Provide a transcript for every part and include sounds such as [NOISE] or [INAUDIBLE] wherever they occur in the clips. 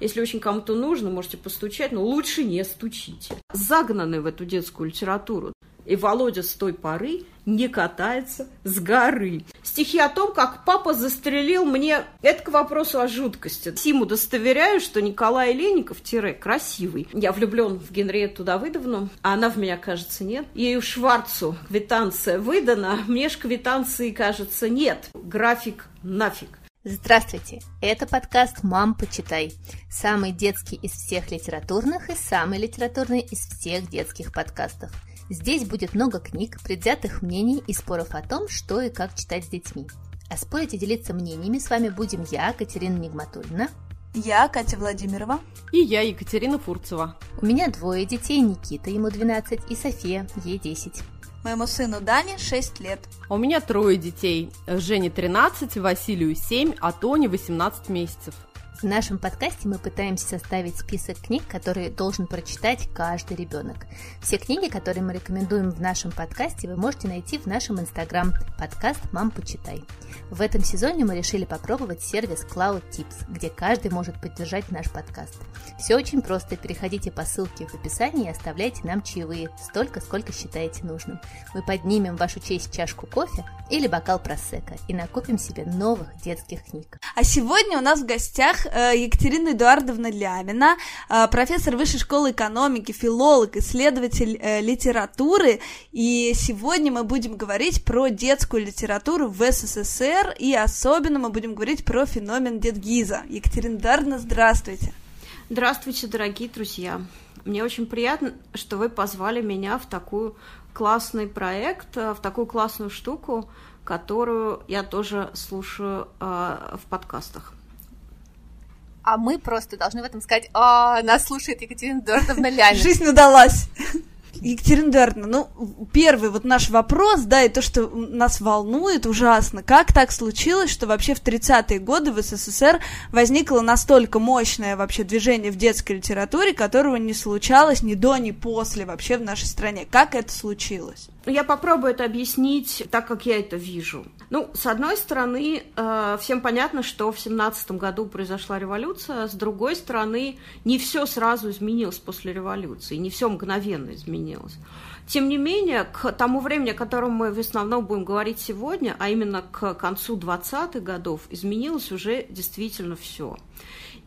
Если очень кому-то нужно, можете постучать, но лучше не стучите. Загнаны в эту детскую литературу. И Володя с той поры не катается с горы. Стихи о том, как папа застрелил мне... Это к вопросу о жуткости. Симу удостоверяю, что Николай Леников, тире, красивый. Я влюблен в Генриетту Давыдовну, а она в меня, кажется, нет. Ею Шварцу квитанция выдана, мне ж квитанции, кажется, нет. График нафиг. Здравствуйте! Это подкаст «Мам, почитай». Самый детский из всех литературных и самый литературный из всех детских подкастов – Здесь будет много книг, предвзятых мнений и споров о том, что и как читать с детьми. А спорить и делиться мнениями с вами будем я, Катерина Нигматульна. Я, Катя Владимирова. И я, Екатерина Фурцева. У меня двое детей, Никита, ему 12, и София, ей 10. Моему сыну Дане 6 лет. А у меня трое детей. Жене 13, Василию 7, а Тоне 18 месяцев. В нашем подкасте мы пытаемся составить список книг, которые должен прочитать каждый ребенок. Все книги, которые мы рекомендуем в нашем подкасте, вы можете найти в нашем инстаграм подкаст «Мам, почитай». В этом сезоне мы решили попробовать сервис Cloud Tips, где каждый может поддержать наш подкаст. Все очень просто. Переходите по ссылке в описании и оставляйте нам чаевые, столько, сколько считаете нужным. Мы поднимем в вашу честь чашку кофе или бокал просека и накопим себе новых детских книг. А сегодня у нас в гостях Екатерина Эдуардовна Лямина, э, профессор Высшей школы экономики, филолог, исследователь э, литературы. И сегодня мы будем говорить про детскую литературу в СССР, и особенно мы будем говорить про феномен Дедгиза. Екатерина Эдуардовна, здравствуйте. Здравствуйте, дорогие друзья. Мне очень приятно, что вы позвали меня в такой классный проект, в такую классную штуку, которую я тоже слушаю э, в подкастах а мы просто должны в этом сказать, а, нас слушает Екатерина Дортовна Лямин. [LAUGHS] Жизнь удалась. Екатерина Дарна, ну, первый вот наш вопрос, да, и то, что нас волнует ужасно, как так случилось, что вообще в 30-е годы в СССР возникло настолько мощное вообще движение в детской литературе, которого не случалось ни до, ни после вообще в нашей стране. Как это случилось? Я попробую это объяснить так, как я это вижу. Ну, с одной стороны, э, всем понятно, что в семнадцатом году произошла революция, с другой стороны, не все сразу изменилось после революции, не все мгновенно изменилось. Тем не менее, к тому времени, о котором мы в основном будем говорить сегодня, а именно к концу 20-х годов, изменилось уже действительно все.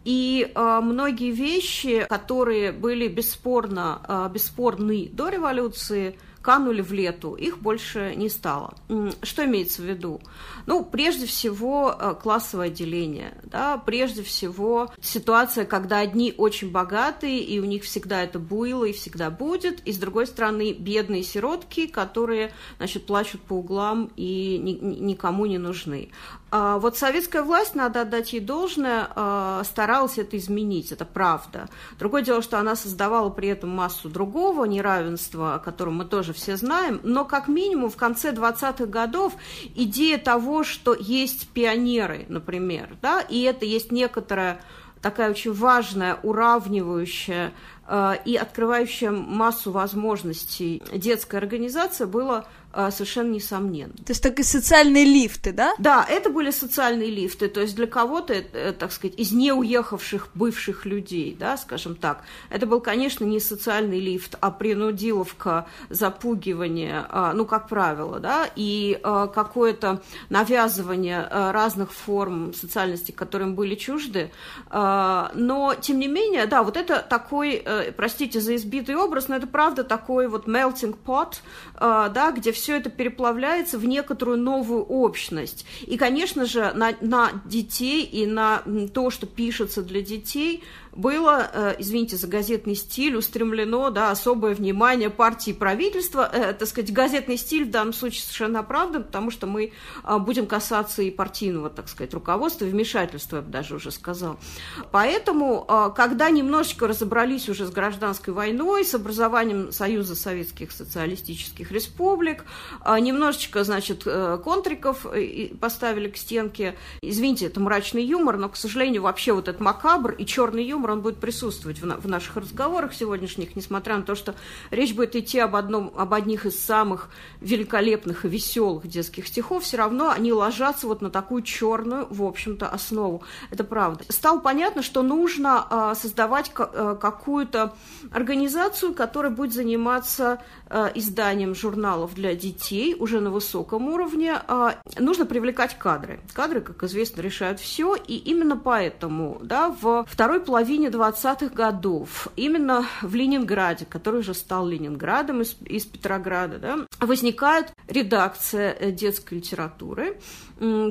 И э, многие вещи, которые были бесспорно, э, бесспорны до революции, канули в лету, их больше не стало. Что имеется в виду? Ну, прежде всего, э, классовое деление, да, прежде всего ситуация, когда одни очень богатые, и у них всегда это было и всегда будет, и с другой стороны бедные сиротки, которые, значит, плачут по углам и ни, никому не нужны. А вот советская власть, надо отдать ей должное, а, старалась это изменить, это правда. Другое дело, что она создавала при этом массу другого неравенства, о котором мы тоже все знаем, но как минимум в конце 20-х годов идея того, что есть пионеры, например, да, и это есть некоторая такая очень важная, уравнивающая э, и открывающая массу возможностей детская организация, была а, совершенно несомненно. То есть такие социальные лифты, да? Да, это были социальные лифты, то есть для кого-то, э, так сказать, из неуехавших бывших людей, да, скажем так, это был, конечно, не социальный лифт, а принудиловка, запугивание, а, ну, как правило, да, и а, какое-то навязывание разных форм социальности, которым были чужды, но, тем не менее, да, вот это такой, э, простите за избитый образ, но это правда такой вот melting pot, да, где все все это переплавляется в некоторую новую общность. И, конечно же, на, на детей и на то, что пишется для детей, было, э, извините за газетный стиль, устремлено да, особое внимание партии и правительства. Э, так сказать, газетный стиль в данном случае совершенно оправдан, потому что мы э, будем касаться и партийного, так сказать, руководства, вмешательства, я бы даже уже сказал. Поэтому, когда немножечко разобрались уже с гражданской войной, с образованием Союза Советских Социалистических Республик, А, немножечко, значит, э, контриков э, поставили к стенке. Извините, это мрачный юмор, но, к сожалению, вообще вот этот макабр и черный юмор, он будет присутствовать в, на, в наших разговорах сегодняшних, несмотря на то, что речь будет идти об, одном, об одних из самых великолепных и веселых детских стихов, все равно они ложатся вот на такую черную, в общем-то, основу. Это правда. Стало понятно, что нужно а, создавать а, какую-то организацию, которая будет заниматься а, изданием журналов для детей уже на высоком уровне. А, нужно привлекать кадры. Кадры, как известно, решают все, и именно поэтому да, в второй половине 20-х годов, именно в Ленинграде, который уже стал Ленинградом из, из Петрограда, да, возникает редакция э, детской литературы,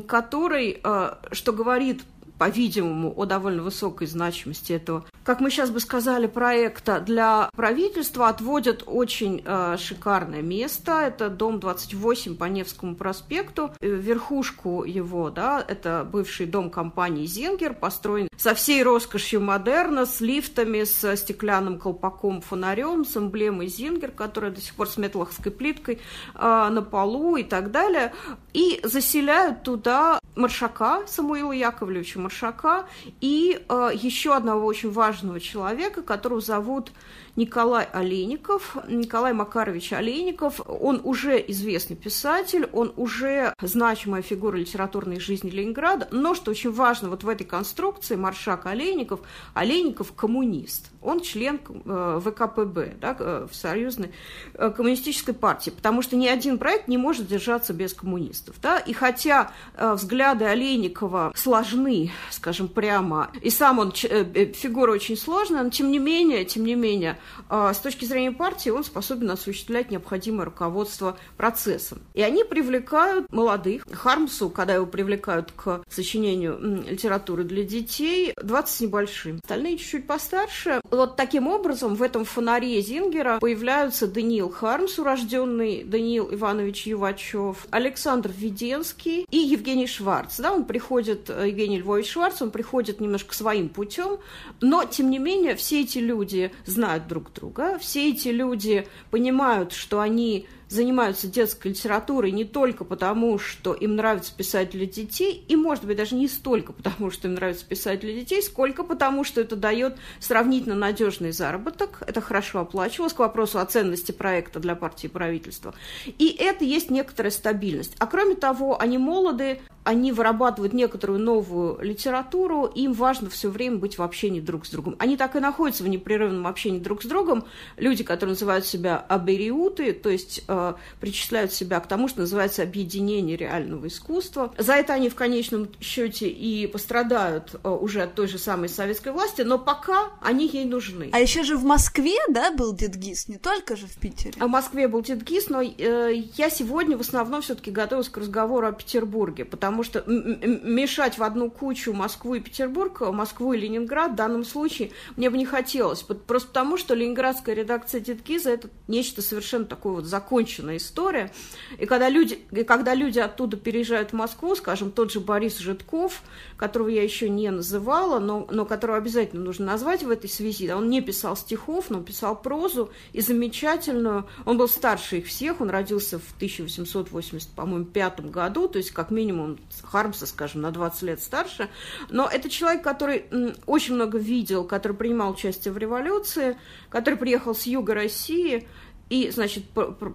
который, э, что говорит по-видимому, о довольно высокой значимости этого, как мы сейчас бы сказали, проекта для правительства отводят очень э, шикарное место. Это дом 28 по Невскому проспекту. Э, верхушку его, да, это бывший дом компании «Зингер», построен со всей роскошью модерна, с лифтами, с стеклянным колпаком, фонарем, с эмблемой «Зингер», которая до сих пор с метлахской плиткой э, на полу и так далее. И заселяют туда Маршака, Самуила Яковлевича Маршака, и э, еще одного очень важного человека, которого зовут Николай Олейников, Николай Макарович Олейников, он уже известный писатель, он уже значимая фигура литературной жизни Ленинграда, но, что очень важно, вот в этой конструкции Маршак Олейников, Олейников коммунист, он член э, ВКПБ, да, э, в союзной э, коммунистической партии, потому что ни один проект не может держаться без коммунистов, да, и хотя взгляды Олейникова сложны, скажем прямо, и сам он фигура очень сложная, но тем не менее, тем не менее, а, с точки зрения партии он способен осуществлять необходимое руководство процессом. И они привлекают молодых. Хармсу, когда его привлекают к сочинению литературы для детей, 20 с небольшим. Остальные чуть-чуть постарше. Вот таким образом в этом фонаре Зингера появляются Даниил Хармс, урожденный Даниил Иванович Ювачев, Александр Веденский и Евгений Шварц. Да, он приходит, э, Евгений Львович Шварц, он приходит немножко своим путем, но, тем не менее, все эти люди знают друг друга. Все эти люди понимают, что они занимаются детской литературой не только потому, что им нравится писать для детей, и, может быть, даже не столько потому, что им нравится писать для детей, сколько потому, что это дает сравнительно надежный заработок, это хорошо оплачивалось, к вопросу о ценности проекта для партии и правительства. И это есть некоторая стабильность. А кроме того, они молоды, они вырабатывают некоторую новую литературу, им важно все время быть в общении друг с другом. Они так и находятся в непрерывном общении друг с другом. Люди, которые называют себя абериуты, то есть э, причисляют себя к тому, что называется объединение реального искусства. За это они в конечном счете и пострадают э, уже от той же самой советской власти, но пока они ей нужны. А еще же в Москве, да, был Дедгиз, не только же в Питере. А в Москве был Дедгиз, но э, я сегодня в основном все-таки готовилась к разговору о Петербурге, потому что мешать в одну кучу Москву и Петербург, Москву и Ленинград в данном случае мне бы не хотелось. Просто потому, что ленинградская редакция Титкиза – это нечто совершенно такое вот законченная история. И когда люди, и когда люди оттуда переезжают в Москву, скажем, тот же Борис Житков, которого я еще не называла, но, но которого обязательно нужно назвать в этой связи, он не писал стихов, но писал прозу и замечательную. Он был старше их всех, он родился в 1880, по-моему, пятом году, то есть как минимум Хармса, скажем, на 20 лет старше, но это человек, который очень много видел, который принимал участие в революции, который приехал с юга России, и, значит,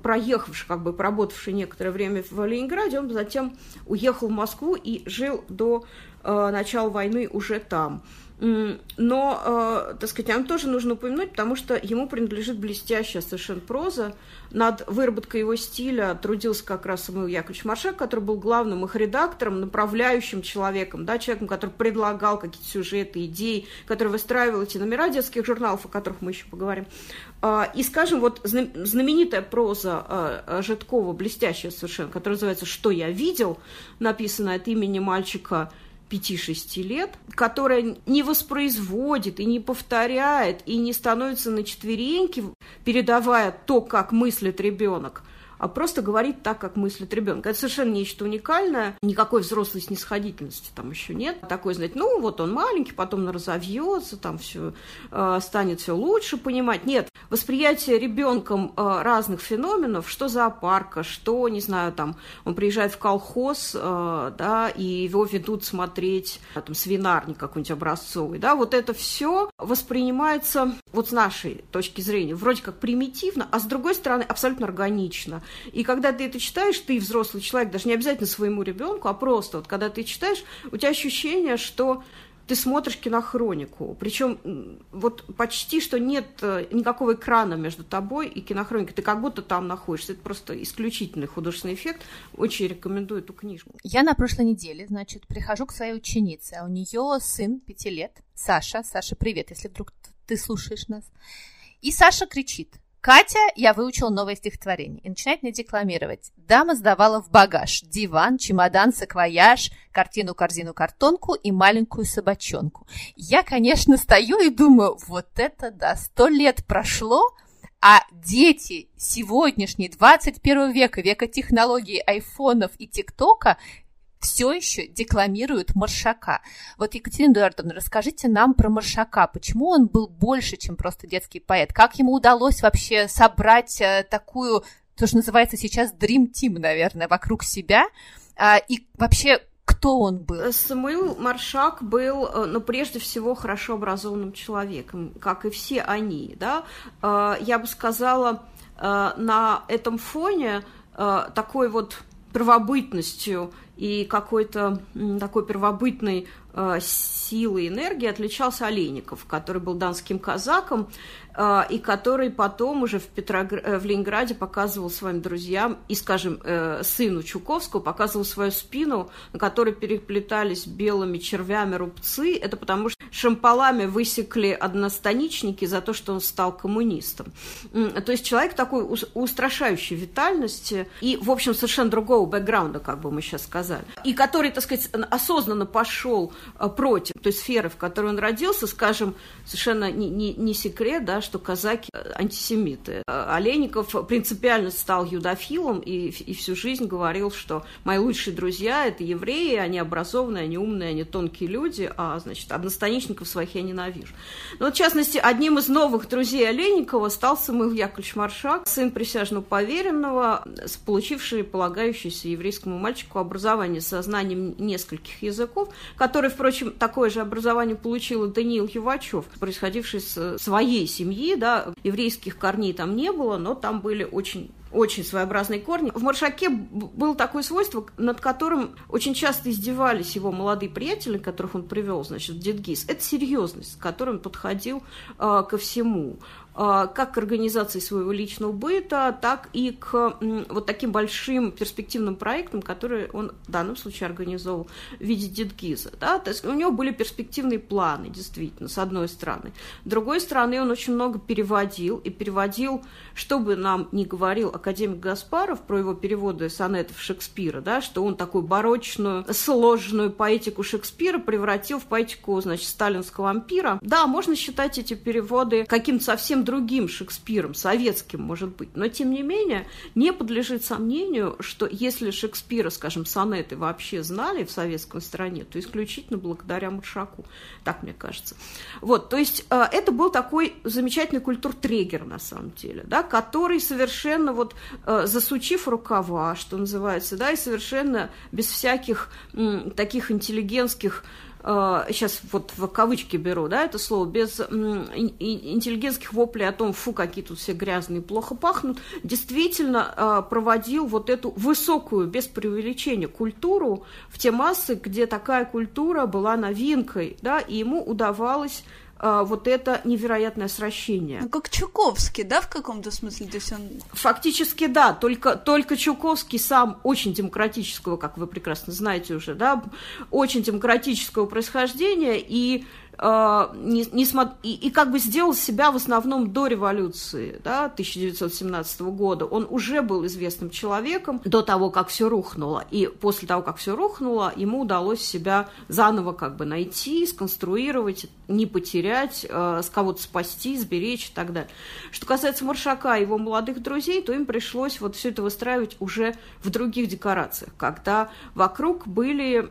проехавший, как бы поработавший некоторое время в Ленинграде, он затем уехал в Москву и жил до э, начала войны уже там. Но, э, так сказать, нам тоже нужно упомянуть, потому что ему принадлежит блестящая совершенно проза. Над выработкой его стиля трудился как раз Самуил Яковлевич Маршак, который был главным их редактором, направляющим человеком, да, человеком, который предлагал какие-то сюжеты, идеи, который выстраивал эти номера детских журналов, о которых мы еще поговорим. Э, и, скажем, вот знаменитая проза э, Житкова, блестящая совершенно, которая называется «Что я видел», написанная от имени мальчика 5-6 лет, которая не воспроизводит и не повторяет и не становится на четвереньки, передавая то, как мыслит ребенок, а просто говорит так, как мыслит ребенок. Это совершенно нечто уникальное, никакой взрослой снисходительности там еще нет. Такой, знаете, ну вот он маленький, потом разовьется, там все э, станет все лучше понимать. Нет, восприятие ребенком э, разных феноменов, что зоопарка, что, не знаю, там он приезжает в колхоз, э, да, и его ведут смотреть э, там свинарник какой-нибудь образцовый, да, вот это все воспринимается вот с нашей точки зрения вроде как примитивно, а с другой стороны абсолютно органично. И когда ты это читаешь, ты взрослый человек, даже не обязательно своему ребенку, а просто вот когда ты читаешь, у тебя ощущение, что ты смотришь кинохронику. Причем вот почти что нет э, никакого экрана между тобой и кинохроникой. Ты как будто там находишься. Это просто исключительный художественный эффект. Очень рекомендую эту книжку. Я на прошлой неделе, значит, прихожу к своей ученице, а у нее сын пяти лет, Саша. Саша, привет, если вдруг ты слушаешь нас. И Саша кричит – Катя, я выучила новое стихотворение и начинает мне декламировать. Дама сдавала в багаж диван, чемодан, саквояж, картину, корзину, картонку и маленькую собачонку. Я, конечно, стою и думаю, вот это да, сто лет прошло, а дети сегодняшней 21 века, века технологий айфонов и тиктока все еще декламируют Маршака. Вот, Екатерина Эдуардовна, расскажите нам про Маршака. Почему он был больше, чем просто детский поэт? Как ему удалось вообще собрать э, такую, то, что называется сейчас Dream Team, наверное, вокруг себя? А, и вообще, кто он был? Самуил Маршак был, э, ну, прежде всего, хорошо образованным человеком, как и все они, да. Э, я бы сказала, на этом фоне такой вот первобытностью и какой-то такой первобытной э, силой энергии отличался Олейников, который был донским казаком, э, и который потом уже в, Петрогр... Э, в Ленинграде показывал своим друзьям, и, скажем, сыну Чуковского, показывал свою спину, на которой переплетались белыми червями рубцы. Это потому что шампалами высекли одностаничники за то, что он стал коммунистом. То есть человек такой устрашающей витальности и, в общем, совершенно другого бэкграунда, как бы мы сейчас сказали, и который, так сказать, осознанно пошел против той сферы, в которой он родился, скажем, совершенно не, не, не секрет, да, что казаки э, антисемиты. Э, Олейников принципиально стал юдофилом и, и всю жизнь говорил, что мои лучшие друзья – это евреи, они образованные, они умные, они тонкие люди, а, значит, одностаничников своих я ненавижу. Но, вот, в частности, одним из новых друзей Олейникова стал Самуил Яковлевич Маршак, сын присяжного поверенного, получивший полагающийся еврейскому мальчику образование со знанием нескольких языков, который, впрочем, такое же образование получил Даниил Ювачев, происходивший с своей семьи, да, еврейских корней там не было, но там были очень очень своеобразные корни. В Маршаке было такое свойство, над которым очень часто издевались его молодые приятели, которых он привел, значит, в Дедгиз. Это серьезность, с которой он подходил э, ко всему. А, как к организации своего личного быта, так и к вот таким большим перспективным проектам, которые он в данном случае организовал в виде Дедгиза. Да? То есть у него были перспективные планы, действительно, с одной стороны. С другой стороны, он очень много переводил, и переводил, что бы нам ни говорил академик Гаспаров про его переводы сонетов Шекспира, да, что он такую барочную, сложную поэтику Шекспира превратил в поэтику, значит, сталинского ампира. Да, можно считать эти переводы каким-то совсем другим Шекспиром, советским, может быть. Но, тем не менее, не подлежит сомнению, что если Шекспира, скажем, сонеты вообще знали в советской стране, то исключительно благодаря Маршаку. Так мне кажется. Вот, то есть э, это был такой замечательный культуртрегер, на самом деле, да, который совершенно вот э, засучив рукава, что называется, да, и совершенно без всяких таких интеллигентских сейчас э, вот в кавычки беру, да, это слово, без интеллигентских воплей о том, фу, какие тут все грязные, плохо пахнут, действительно э, проводил вот эту высокую, без преувеличения, культуру в те массы, где такая культура была новинкой, да, и ему удавалось вот это невероятное сращение. Ну, как Чуковский, да, в каком-то смысле? То есть он... Фактически, да, только, только Чуковский сам очень демократического, как вы прекрасно знаете уже, да, очень демократического происхождения, и не, не смо... и, и как бы сделал себя в основном до революции, да, 1917 года. Он уже был известным человеком до того, как все рухнуло. И после того, как все рухнуло, ему удалось себя заново как бы найти, сконструировать, не потерять, э, с кого-то спасти, сберечь и так далее. Что касается Маршака и его молодых друзей, то им пришлось вот все это выстраивать уже в других декорациях, когда вокруг были,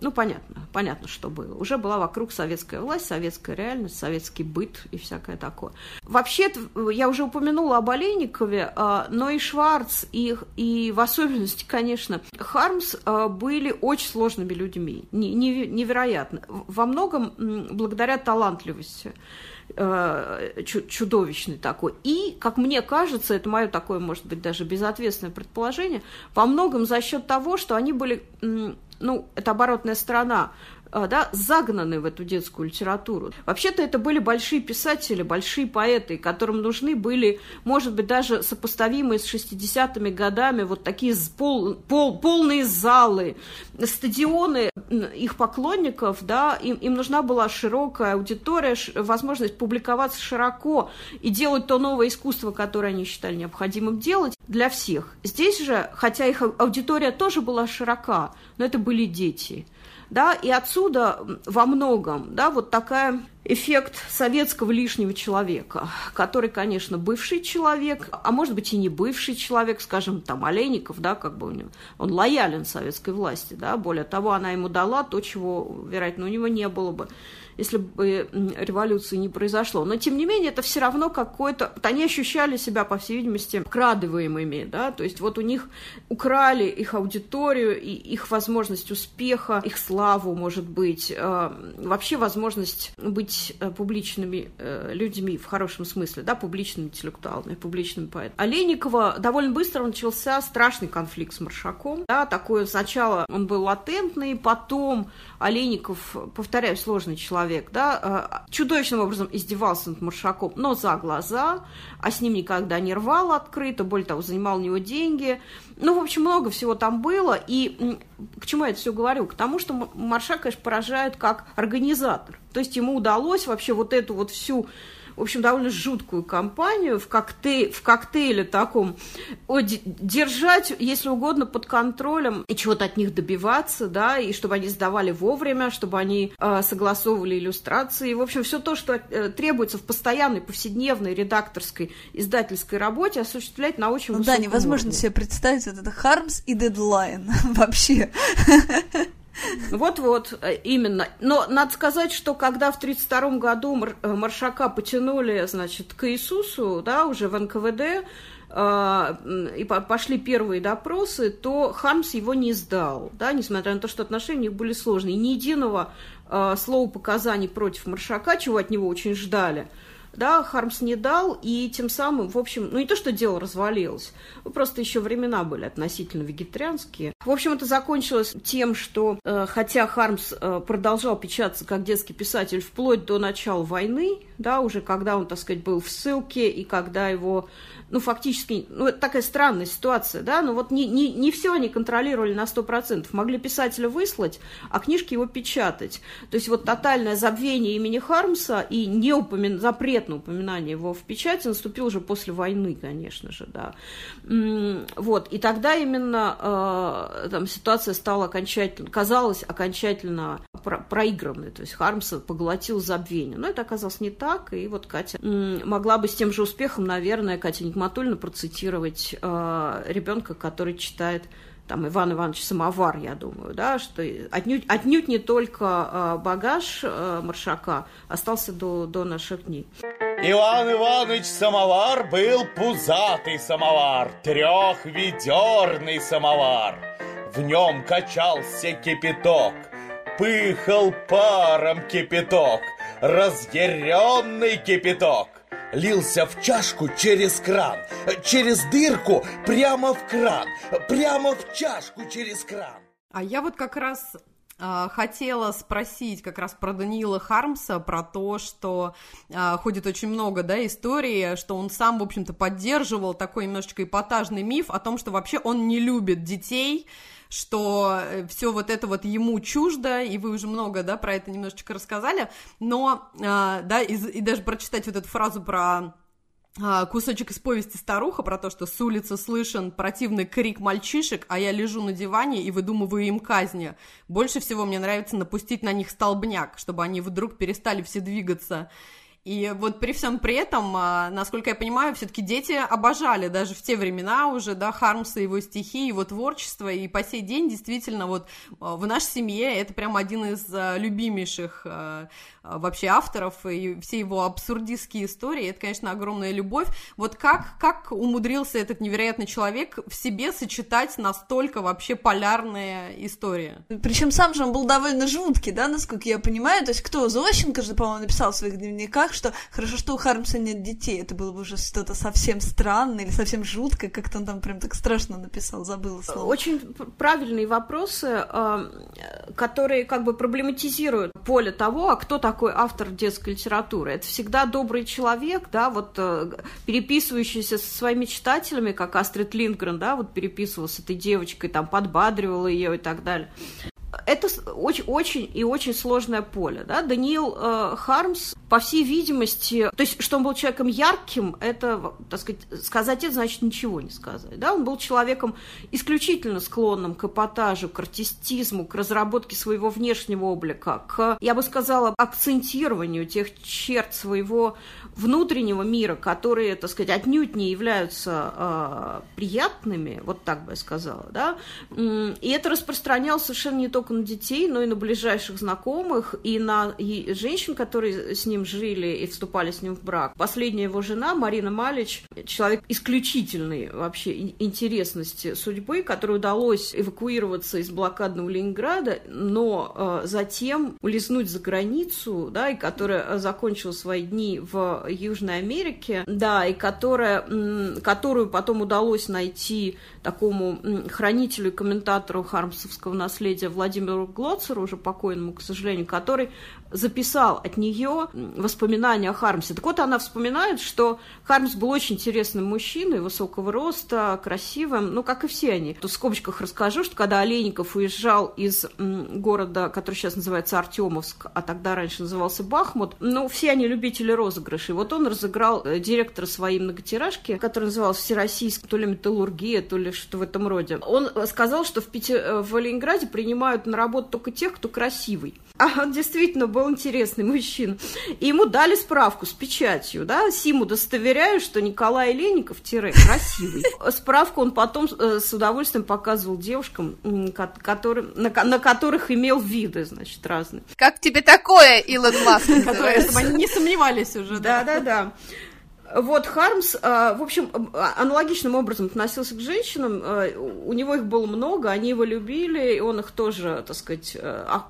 ну, понятно, понятно, что было. Уже была вокруг советская власть, советская реальность, советский быт и всякое такое. Вообще, я уже упомянула об Олейникове, а, но и Шварц, и, и в особенности, конечно, Хармс а, были очень сложными людьми, невероятно. Во многом благодаря талантливости э, чудовищный такой. И, как мне кажется, это мое такое, может быть, даже безответственное предположение, во многом за счет того, что они были, ну, это оборотная сторона да, загнаны в эту детскую литературу. Вообще-то это были большие писатели, большие поэты, которым нужны были, может быть, даже сопоставимые с 60-ми годами вот такие пол, пол, полные залы, стадионы их поклонников, да, им, им нужна была широкая аудитория, возможность публиковаться широко и делать то новое искусство, которое они считали необходимым делать для всех. Здесь же, хотя их аудитория тоже была широка, но это были дети – да, и отсюда во многом, да, вот такая эффект советского лишнего человека, который, конечно, бывший человек, а может быть и не бывший человек, скажем, там, Олейников, да, как бы у него, он лоялен советской власти, да, более того, она ему дала то, чего, вероятно, у него не было бы если бы революции не произошло. Но, тем не менее, это все равно какой-то... Вот они ощущали себя, по всей видимости, крадываемыми, да, то есть вот у них украли их аудиторию, и их возможность успеха, их славу, может быть, э, вообще возможность быть э, публичными э, людьми в хорошем смысле, да, публичными интеллектуалами, публичными поэтами. Олейникова довольно быстро начался страшный конфликт с Маршаком, да, такое сначала он был латентный, потом Олейников, повторяю, сложный человек, да, э, чудовищным образом издевался над Маршаком, но за глаза, а с ним никогда не рвал открыто, более того, занимал у него деньги. Ну, в общем, много всего там было. И к чему я это все говорю? К тому, что Маршак, конечно, поражает как организатор. То есть ему удалось вообще вот эту вот всю в общем, довольно жуткую компанию в, коктейль, в коктейле таком держать, если угодно, под контролем и чего-то от них добиваться, да, и чтобы они сдавали вовремя, чтобы они э, согласовывали иллюстрации. В общем, все то, что э, требуется в постоянной, повседневной редакторской, издательской работе, осуществлять на очень ну, высоком Да, невозможно уровне. себе представить вот это Хармс и дедлайн [LAUGHS] вообще. Вот-вот, э, именно. Но надо сказать, что когда в 1932 году э, Маршака потянули, значит, к Иисусу, да, уже в НКВД, э, и пошли первые допросы, то Хармс его не сдал, да, несмотря на то, что отношения у них были сложные. Ни единого слова показаний против Маршака, чего от него очень ждали – да, Хармс не дал, и тем самым, в общем, ну не то, что дело развалилось, ну, просто еще времена были относительно вегетарианские. В общем, это закончилось тем, что э, хотя Хармс э, продолжал печататься как детский писатель вплоть до начала войны, да, уже когда он, так сказать, был в ссылке, и когда его ну, фактически, ну, это такая странная ситуация, да, но вот не, не, не все они контролировали на 100%. Могли писателя выслать, а книжки его печатать. То есть вот тотальное забвение имени Хармса и не запрет на упоминание его в печати наступил уже после войны, конечно же, да. Вот, и тогда именно э, там ситуация стала окончательно, казалась окончательно про проигранной, то есть Хармса поглотил забвение. Но это оказалось не так, и вот Катя могла бы с тем же успехом, наверное, Катя Нигматульна процитировать э, ребенка, который читает там Иван Иванович Самовар, я думаю, да, что отнюдь, отнюдь не только э, багаж э, Маршака остался до, до наших дней. Иван Иванович Самовар был пузатый самовар, трехведерный самовар. В нем качался кипяток, пыхал паром кипяток, разъяренный кипяток лился в чашку через кран, через дырку прямо в кран, прямо в чашку через кран. А я вот как раз э, хотела спросить как раз про Даниила Хармса, про то, что э, ходит очень много, да, историй, что он сам, в общем-то, поддерживал такой немножечко эпатажный миф о том, что вообще он не любит детей, что э, все вот это вот ему чуждо, и вы уже много, да, про это немножечко рассказали, но, э, да, и, и даже прочитать вот эту фразу про а, кусочек из повести «Старуха» про то, что с улицы слышен противный крик мальчишек, а я лежу на диване и выдумываю им казни. Больше всего мне нравится напустить на них столбняк, чтобы они вдруг перестали все двигаться. И вот при всем при этом, а, насколько я понимаю, все-таки дети обожали даже в те времена уже, да, Хармса, его стихи, его творчество, и по сей день действительно вот а, в нашей семье это прям один из любимейших а, вообще авторов и все его абсурдистские истории, это, конечно, огромная любовь. Вот как, как умудрился этот невероятный человек в себе сочетать настолько вообще полярные истории? Причем сам же он был довольно жуткий, да, насколько я понимаю. То есть кто? Зощенко же, по-моему, написал в своих дневниках, что хорошо, что у Хармса нет детей. Это было бы уже что-то совсем странное или совсем жуткое, как-то он там прям так страшно написал, забыла слово. Очень правильные вопросы, а, которые как бы проблематизируют поле того, а кто такой автор детской литературы. Это всегда добрый человек, да, вот э, переписывающийся со своими читателями, как Астрид Линдгрен, да, вот переписывался с этой девочкой, там, подбадривала ее и так далее это очень, очень и очень сложное поле. Да? Даниил э, Хармс, по всей видимости, то есть, что он был человеком ярким, это, так сказать, сказать это значит ничего не сказать. Да? Он был человеком исключительно склонным к эпатажу, к артистизму, к разработке своего внешнего облика, к, я бы сказала, акцентированию тех черт своего внутреннего мира, которые, так сказать, отнюдь не являются э, приятными, вот так бы я сказала, да, и это распространялось совершенно не только на детей, но и на ближайших знакомых, и на и женщин, которые с ним жили и вступали с ним в брак. Последняя его жена, Марина Малич, человек исключительной вообще интересности судьбы, которой удалось эвакуироваться из блокадного Ленинграда, но э, затем улизнуть за границу, да, и которая закончила свои дни в Южной Америке, да, и которая, которую потом удалось найти такому хранителю и комментатору хармсовского наследия Владимиру Глоцеру, уже покойному, к сожалению, который записал от нее воспоминания о Хармсе. Так вот, она вспоминает, что Хармс был очень интересным мужчиной, высокого роста, красивым, ну, как и все они. Тут в скобочках расскажу, что когда Олейников уезжал из города, который сейчас называется Артемовск, а тогда раньше назывался Бахмут, ну, все они любители розыгрышей. Вот он разыграл э, директора своей многотиражки, который назывался Всероссийская то ли металлургия, то ли что в этом роде. Он сказал, что в, Пяти... Э, в Ленинграде принимают на работу только тех, кто красивый. [LAUGHS] А он действительно был интересный мужчина. И ему дали справку с печатью, да, Сим удостоверяю, что Николай Леников, тире, красивый. [LAUGHS] Справку он потом э, с удовольствием показывал девушкам, которые, на, на которых имел виды, значит, разные. Как тебе такое, Илон Маск? [LAUGHS] Чтобы они не сомневались уже, да? Да-да-да. Вот Хармс, а, в общем, а, аналогичным образом относился к женщинам. А, у него их было много, они его любили, и он их тоже, так сказать,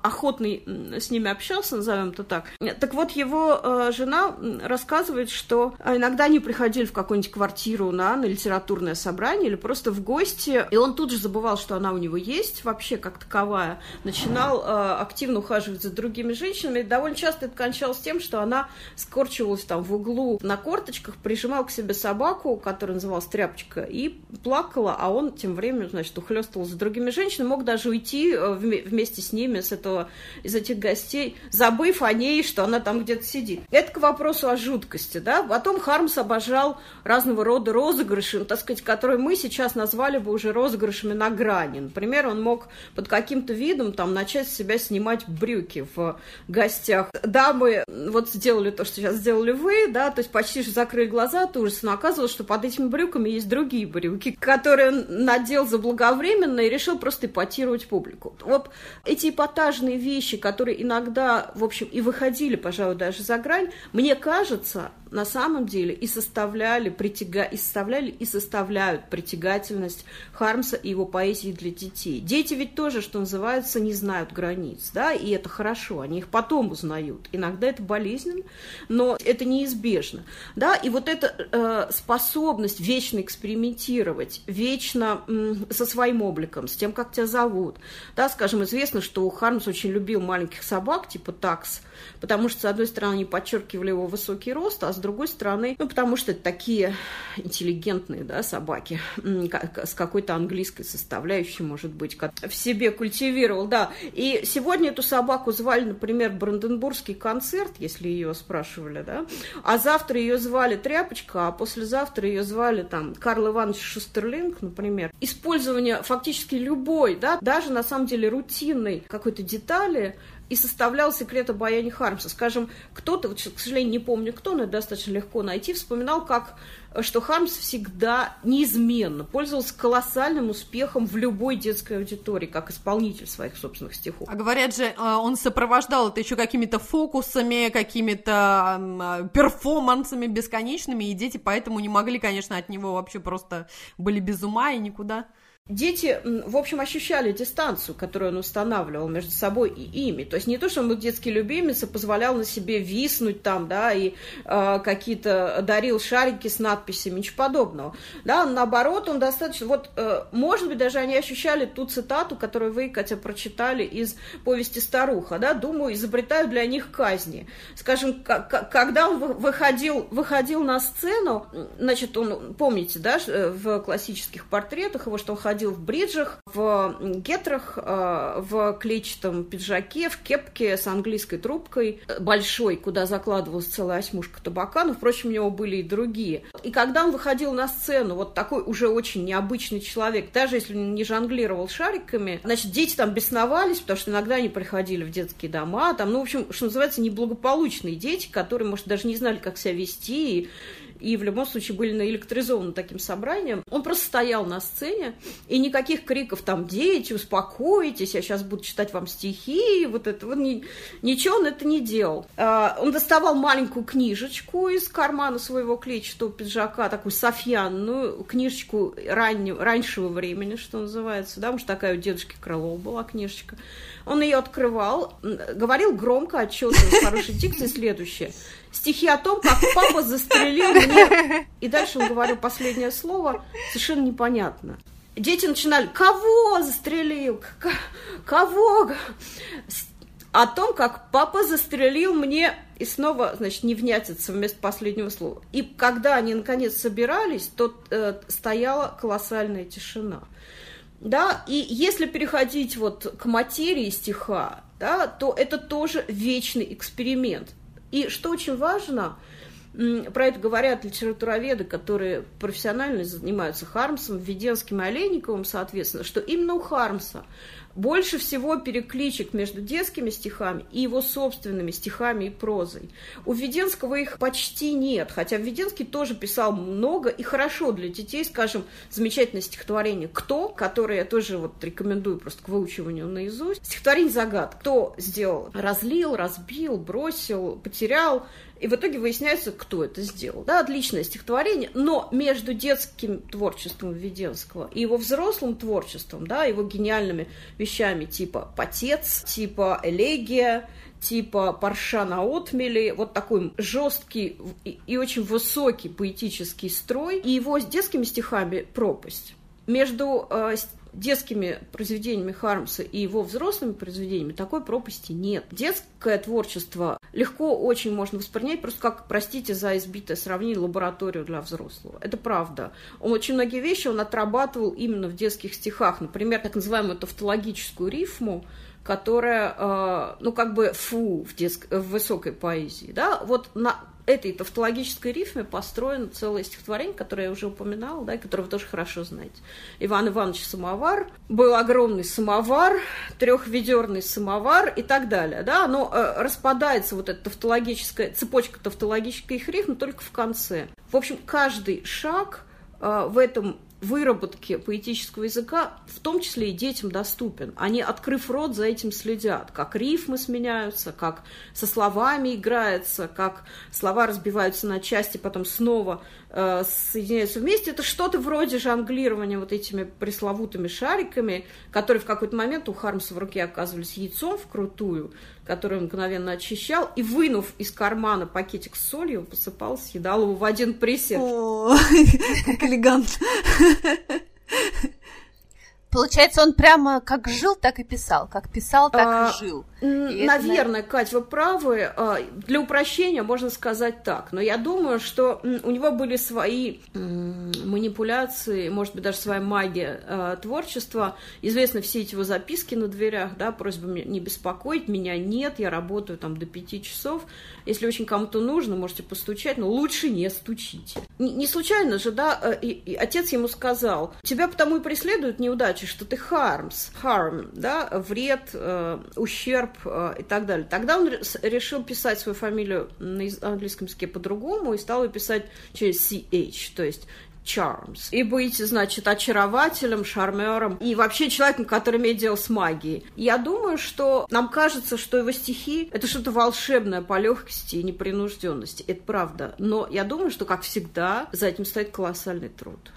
охотно с ними общался, назовем это так. Так вот, его жена рассказывает, что иногда они приходили в какую-нибудь квартиру на, на литературное собрание или просто в гости, и он тут же забывал, что она у него есть вообще как таковая, начинал активно ухаживать за другими женщинами. довольно часто это кончалось тем, что она скорчивалась там в углу на корточках, прижимал к себе собаку, которая называлась Тряпочка, и плакала, а он тем временем, значит, ухлёстывал за другими женщинами, мог даже уйти э, вместе с ними, с этого, из этих гостей, забыв о ней, что она там где-то сидит. Это к вопросу о жуткости, да. Потом Хармс обожал разного рода розыгрыши, ну, так сказать, которые мы сейчас назвали бы уже розыгрышами на грани. Например, он мог под каким-то видом там начать с себя снимать брюки в гостях. Дамы вот сделали то, что сейчас сделали вы, да, то есть почти же закрыли закрыли глаза от ужаса, но оказывалось, что под этими брюками есть другие брюки, которые он надел заблаговременно и решил просто ипотировать публику. Вот эти эпатажные вещи, которые иногда, в общем, и выходили, пожалуй, даже за грань, мне кажется, на самом деле и составляли, притяга... и составляли и составляют притягательность Хармса и его поэзии для детей. Дети ведь тоже, что называется, не знают границ, да, и это хорошо, они их потом узнают. Иногда это болезненно, но это неизбежно, да, и вот эта э, способность вечно экспериментировать, вечно э, со своим обликом, с тем, как тебя зовут. Да, скажем, известно, что Хармс очень любил маленьких собак, типа такс, потому что, с одной стороны, они подчеркивали его высокий рост, а с другой стороны, ну, потому что это такие интеллигентные, да, собаки, с какой-то английской составляющей, может быть, в себе культивировал, да. И сегодня эту собаку звали, например, Бранденбургский концерт, если ее спрашивали, да, а завтра ее звали Тряпочка, а послезавтра ее звали там Карл Иванович Шустерлинг, например. Использование фактически любой, да, даже на самом деле рутинной какой-то детали, и составлял секрет обаяния Хармса. Скажем, кто-то, вот, к сожалению, не помню кто, но это достаточно легко найти, вспоминал, как, что Хармс всегда неизменно пользовался колоссальным успехом в любой детской аудитории, как исполнитель своих собственных стихов. А говорят же, э, он сопровождал это еще какими-то фокусами, какими-то э, перформансами бесконечными, и дети поэтому не могли, конечно, от него вообще просто были без ума и никуда. Дети, в общем, ощущали дистанцию, которую он устанавливал между собой и ими. То есть не то, что он был детский любимец и позволял на себе виснуть там, да, и э, какие-то дарил шарики с надписями, ничего подобного. Да, наоборот, он достаточно... Вот, э, может быть, даже они ощущали ту цитату, которую вы, Катя, прочитали из повести «Старуха», да, думаю, изобретаю для них казни. Скажем, когда он выходил, выходил на сцену, значит, он, помните, да, э, в классических портретах его, что он ходил ходил в бриджах, в гетрах, э, в клетчатом пиджаке, в кепке с английской трубкой большой, куда закладывалась целая осьмушка табака, но, впрочем, у него были и другие. И когда он выходил на сцену, вот такой уже очень необычный человек, даже если он не жонглировал шариками, значит, дети там бесновались, потому что иногда они приходили в детские дома, там, ну, в общем, что называется, неблагополучные дети, которые, может, даже не знали, как себя вести, и и в любом случае были наэлектризованы таким собранием. Он просто стоял на сцене, и никаких криков там «Дети, успокойтесь, я сейчас буду читать вам стихи», вот это вот, ничего он это не делал. А, он доставал маленькую книжечку из кармана своего клетчатого пиджака, такую софьянную книжечку раннего, раньшего времени, что называется, да, потому что такая у дедушки Крылова была книжечка. Он ее открывал, говорил громко, отчетливо, с хорошей дикцией следующее – стихи о том, как папа застрелил меня. И дальше он говорил последнее слово, совершенно непонятно. Дети начинали, кого застрелил, кого? О том, как папа застрелил мне, и снова, значит, не внятится вместо последнего слова. И когда они, наконец, собирались, то э, стояла колоссальная тишина. Да, и если переходить вот к материи стиха, да, то это тоже вечный эксперимент. И что очень важно, про это говорят литературоведы, которые профессионально занимаются Хармсом, Введенским и Олейниковым, соответственно, что именно у Хармса больше всего перекличек между детскими стихами и его собственными стихами и прозой. У Введенского их почти нет, хотя Введенский тоже писал много и хорошо для детей, скажем, замечательное стихотворение «Кто?», которое я тоже вот рекомендую просто к выучиванию наизусть. Стихотворение загад. Кто сделал? Разлил, разбил, бросил, потерял, и в итоге выясняется, кто это сделал. Да, отличное стихотворение, но между детским творчеством Введенского и его взрослым творчеством, да, его гениальными вещами типа «Потец», типа «Элегия», типа «Парша на отмели», вот такой жесткий и очень высокий поэтический строй, и его с детскими стихами пропасть. Между э, детскими произведениями Хармса и его взрослыми произведениями такой пропасти нет. Детское творчество легко очень можно воспринять просто как, простите за избитое сравнение, лабораторию для взрослого. Это правда. Он очень многие вещи он отрабатывал именно в детских стихах. Например, так называемую тавтологическую рифму, которая, э, ну, как бы фу в, детск... в высокой поэзии, да, вот на этой тавтологической рифме построено целое стихотворение, которое я уже упоминала, да, и которое вы тоже хорошо знаете. Иван Иванович Самовар, был огромный самовар, трехведерный самовар и так далее, да, но э, распадается вот эта тавтологическая, цепочка тавтологических рифм только в конце. В общем, каждый шаг э, в этом выработке поэтического языка, в том числе и детям, доступен. Они, открыв рот, за этим следят, как рифмы сменяются, как со словами играется, как слова разбиваются на части, потом снова э, соединяются вместе. Это что-то вроде жонглирования вот этими пресловутыми шариками, которые в какой-то момент у Хармса в руке оказывались яйцом вкрутую, который он мгновенно очищал, и, вынув из кармана пакетик с солью, посыпал, съедал его в один присед. О, [LAUGHS] как элегантно. Получается, он прямо как жил, так и писал. Как писал, так А, и жил. И это, Наверное, Кать, вы правы. А, Для упрощения можно сказать так. Но я думаю, что у него были свои манипуляции, может быть, даже своя магия а, творчества. Известны все эти его записки на дверях, да, просьба не беспокоить, меня нет, я работаю там до пяти часов. Если очень кому-то нужно, можете постучать, но лучше не стучите. Не, не случайно же, да, э, и- и отец ему сказал, тебя потому и преследуют неудачи, что ты harms, harm, да, вред, э, ущерб э, и так далее. Тогда он решил писать свою фамилию на английском языке по-другому и стал ее писать через CH, то есть charms. И быть, значит, очарователем, шармером и вообще человеком, который имеет дело с магией. Я думаю, что нам кажется, что его стихи — это что-то волшебное по легкости и непринужденности. Это правда. Но я думаю, что, как всегда, за этим стоит колоссальный труд.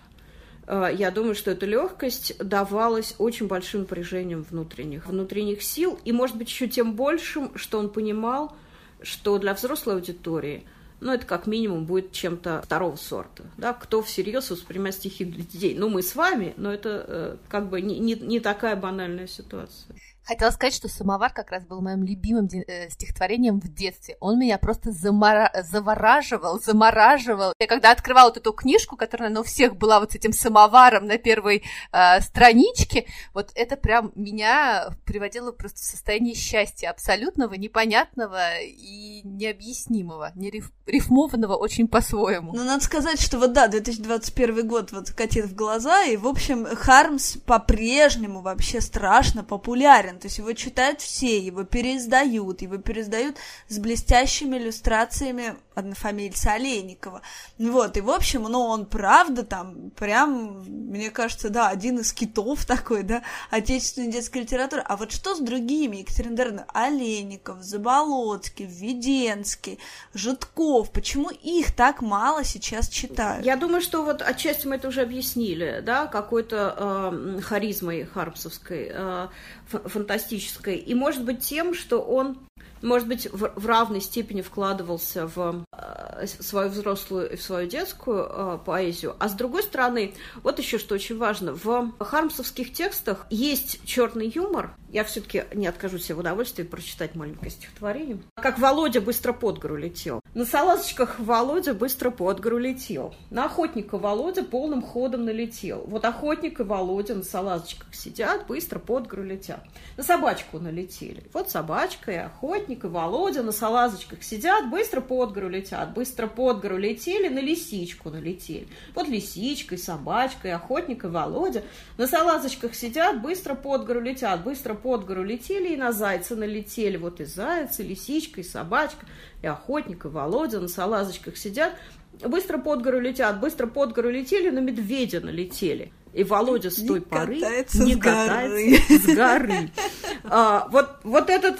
Э, Я думаю, что эта легкость давалась очень большим напряжением внутренних, внутренних сил, и, может быть, еще тем большим, что он понимал, что для взрослой аудитории ну, это как минимум будет чем-то второго сорта. Да? Кто всерьез воспринимает стихи для детей? Ну, мы с вами, но это э, как бы не, не, не такая банальная ситуация. Хотела сказать, что «Самовар» как раз был моим любимым э, стихотворением в детстве. Он меня просто замора- завораживал, замораживал. Я когда открывала вот эту книжку, которая наверное, у всех была вот с этим самоваром на первой э, страничке, вот это прям меня приводило просто в состояние счастья абсолютного, непонятного и необъяснимого, не риф- рифмованного очень по-своему. Ну, надо сказать, что вот да, 2021 год вот катит в глаза, и, в общем, Хармс по-прежнему вообще страшно популярен. То есть его читают все, его переиздают, его переиздают с блестящими иллюстрациями однофамильца Олейникова. Вот, и, в общем, ну, он правда там прям, мне кажется, да, один из китов такой, да, отечественной детской литературы. А вот что с другими, Екатерина Дарьевна? Олейников, Заболоцкий, Введенский, Житков, почему их так мало сейчас читают? Я думаю, что вот отчасти мы это уже объяснили, да, какой-то э, харизмой хармсовской, э, фантастической. И, может быть, тем, что он может быть, в, в равной степени вкладывался в э, свою взрослую и в свою детскую э, поэзию. А с другой стороны, вот еще что очень важно, в хармсовских текстах есть черный юмор. Я все-таки не откажу себе в удовольствии прочитать маленькое стихотворение. Как Володя быстро под гору летел. На салазочках Володя быстро под гору летел. На охотника Володя полным ходом налетел. Вот охотник и Володя на салазочках сидят, быстро под гору летят. На собачку налетели. Вот собачка и охотник, и Володя на салазочках сидят, быстро под гору летят. Быстро под гору летели, на лисичку налетели. Вот лисичка и собачка, и охотник, и Володя на салазочках сидят, быстро под гору летят. Быстро под гору летели и на зайца налетели. Вот и заяц, и лисичка, и собачка, и охотник, и Володя на салазочках сидят. Быстро под гору летят, быстро под гору летели, на медведя налетели. И Володя с Не той поры катается не с катается с горы. А, вот, вот этот,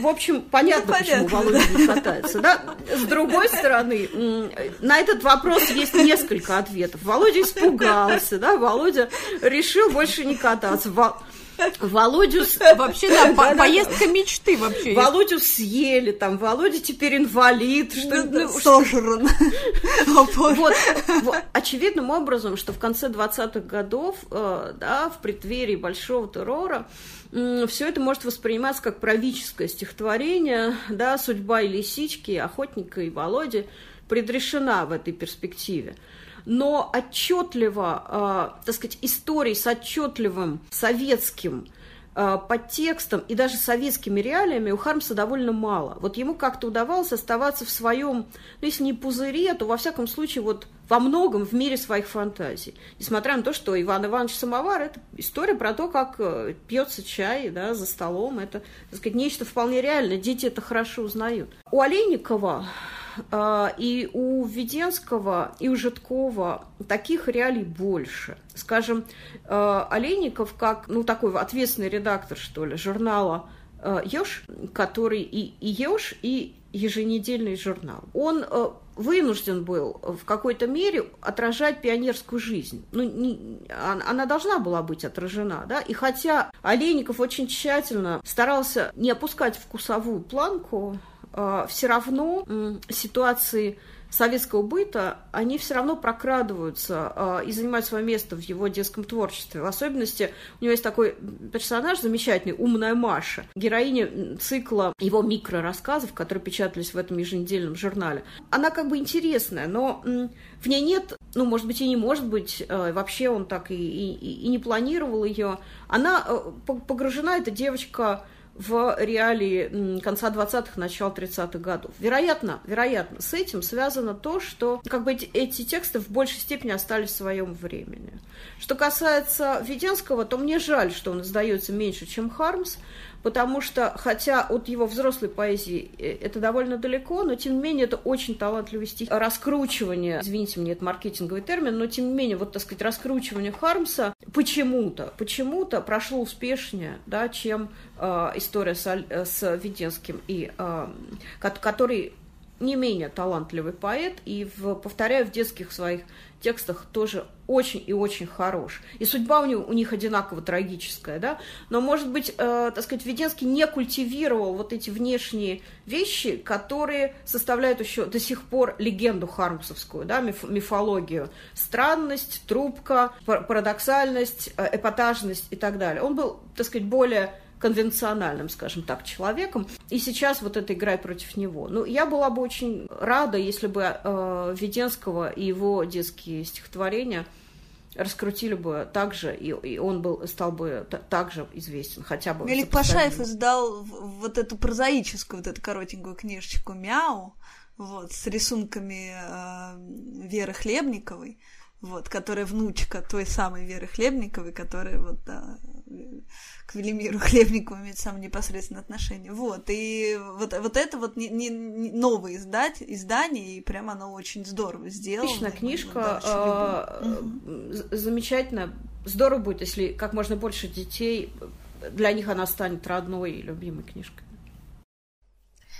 в общем, понятно, Ну, почему понятно, Володя не катается. Да? С другой стороны, на этот вопрос есть несколько ответов. Володя испугался, да, Володя решил больше не кататься. Во- Володю, Вообще, да, по- поездка мечты вообще. Володю съели, там, Володя теперь инвалид. Что, ну, что- Сожран. [LAUGHS] Вот, вот, очевидным образом, что в конце 20-х годов, э, да, в преддверии большого террора, все это может восприниматься как правительское стихотворение, да, судьба и лисички, и охотника и Володи предрешена в этой перспективе. Но отчетливо, э, так сказать, истории с отчетливым советским э, подтекстом и даже советскими реалиями у Хармса довольно мало. Вот ему как-то удавалось оставаться в своем, ну, если не пузыре, то во всяком случае вот во многом в мире своих фантазий. Несмотря на то, что Иван Иванович Самовар – это история про то, как э, пьется чай да, за столом. Это, так сказать, нечто вполне реальное. Дети это хорошо узнают. У Олейникова и у Введенского, и у Житкова таких реалий больше. Скажем, э, Олейников как, ну, такой ответственный редактор, что ли, журнала «Еж», который и, и «Еж», и еженедельный журнал. Он вынужден был в какой-то мере отражать пионерскую жизнь. Ну, не, она должна была быть отражена, да, и хотя Олейников очень тщательно старался не опускать вкусовую планку, все равно ситуации советского быта, они все равно прокрадываются э, и занимают свое место в его детском творчестве. В особенности у него есть такой персонаж замечательный, умная Маша, героиня цикла его микрорассказов, которые печатались в этом еженедельном журнале. Она как бы интересная, но м, в ней нет, ну, может быть, и не может быть, э, вообще он так и, и, и не планировал ее. Она э, погружена, эта девочка, в реалии конца 20-х, начала 30-х годов. Вероятно, вероятно, с этим связано то, что как бы эти, тексты в большей степени остались в своем времени. Что касается Веденского, то мне жаль, что он издается меньше, чем Хармс, потому что, хотя от его взрослой поэзии э, это довольно далеко, но тем не менее это очень талантливый стих. Раскручивание, извините мне, это маркетинговый термин, но тем не менее, вот, так сказать, раскручивание Хармса почему-то, почему-то прошло успешнее, да, чем э, история с, э, с Веденским, и, э, который не менее талантливый поэт, и, в, повторяю, в детских своих текстах тоже очень и очень хорош. И судьба у, него, у них одинаково трагическая, да, но, может быть, э, так сказать, Веденский не культивировал вот эти внешние вещи, которые составляют еще до сих пор легенду хармсовскую, да, миф, мифологию. Странность, трубка, парадоксальность, э, эпатажность и так далее. Он был, так сказать, более конвенциональным, скажем так, человеком. И сейчас вот это играет против него. Ну, я была бы очень рада, если бы э, Веденского и его детские стихотворения раскрутили бы так же, и, и он был, стал бы также известен, хотя бы. Мелик Пашаев издал вот эту прозаическую, вот эту коротенькую книжечку «Мяу», вот, с рисунками э, Веры Хлебниковой, вот, которая внучка той самой Веры Хлебниковой, которая вот, да, к Велимиру [LAUGHS] Хлебникову имеет самое непосредственное отношение. Вот, и вот, вот это вот не, не, не новое издать, издание, и прямо оно очень здорово сделано. Отличная книжка, да, э, замечательно. Здорово будет, если как можно больше детей, для них она станет родной и любимой книжкой.